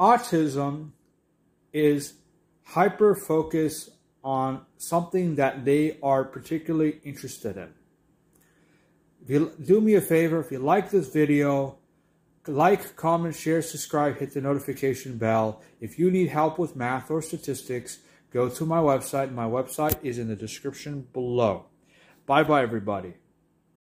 autism is hyper focus on something that they are particularly interested in. If you do me a favor, if you like this video, like, comment, share, subscribe, hit the notification bell. If you need help with math or statistics, go to my website. My website is in the description below. Bye bye, everybody.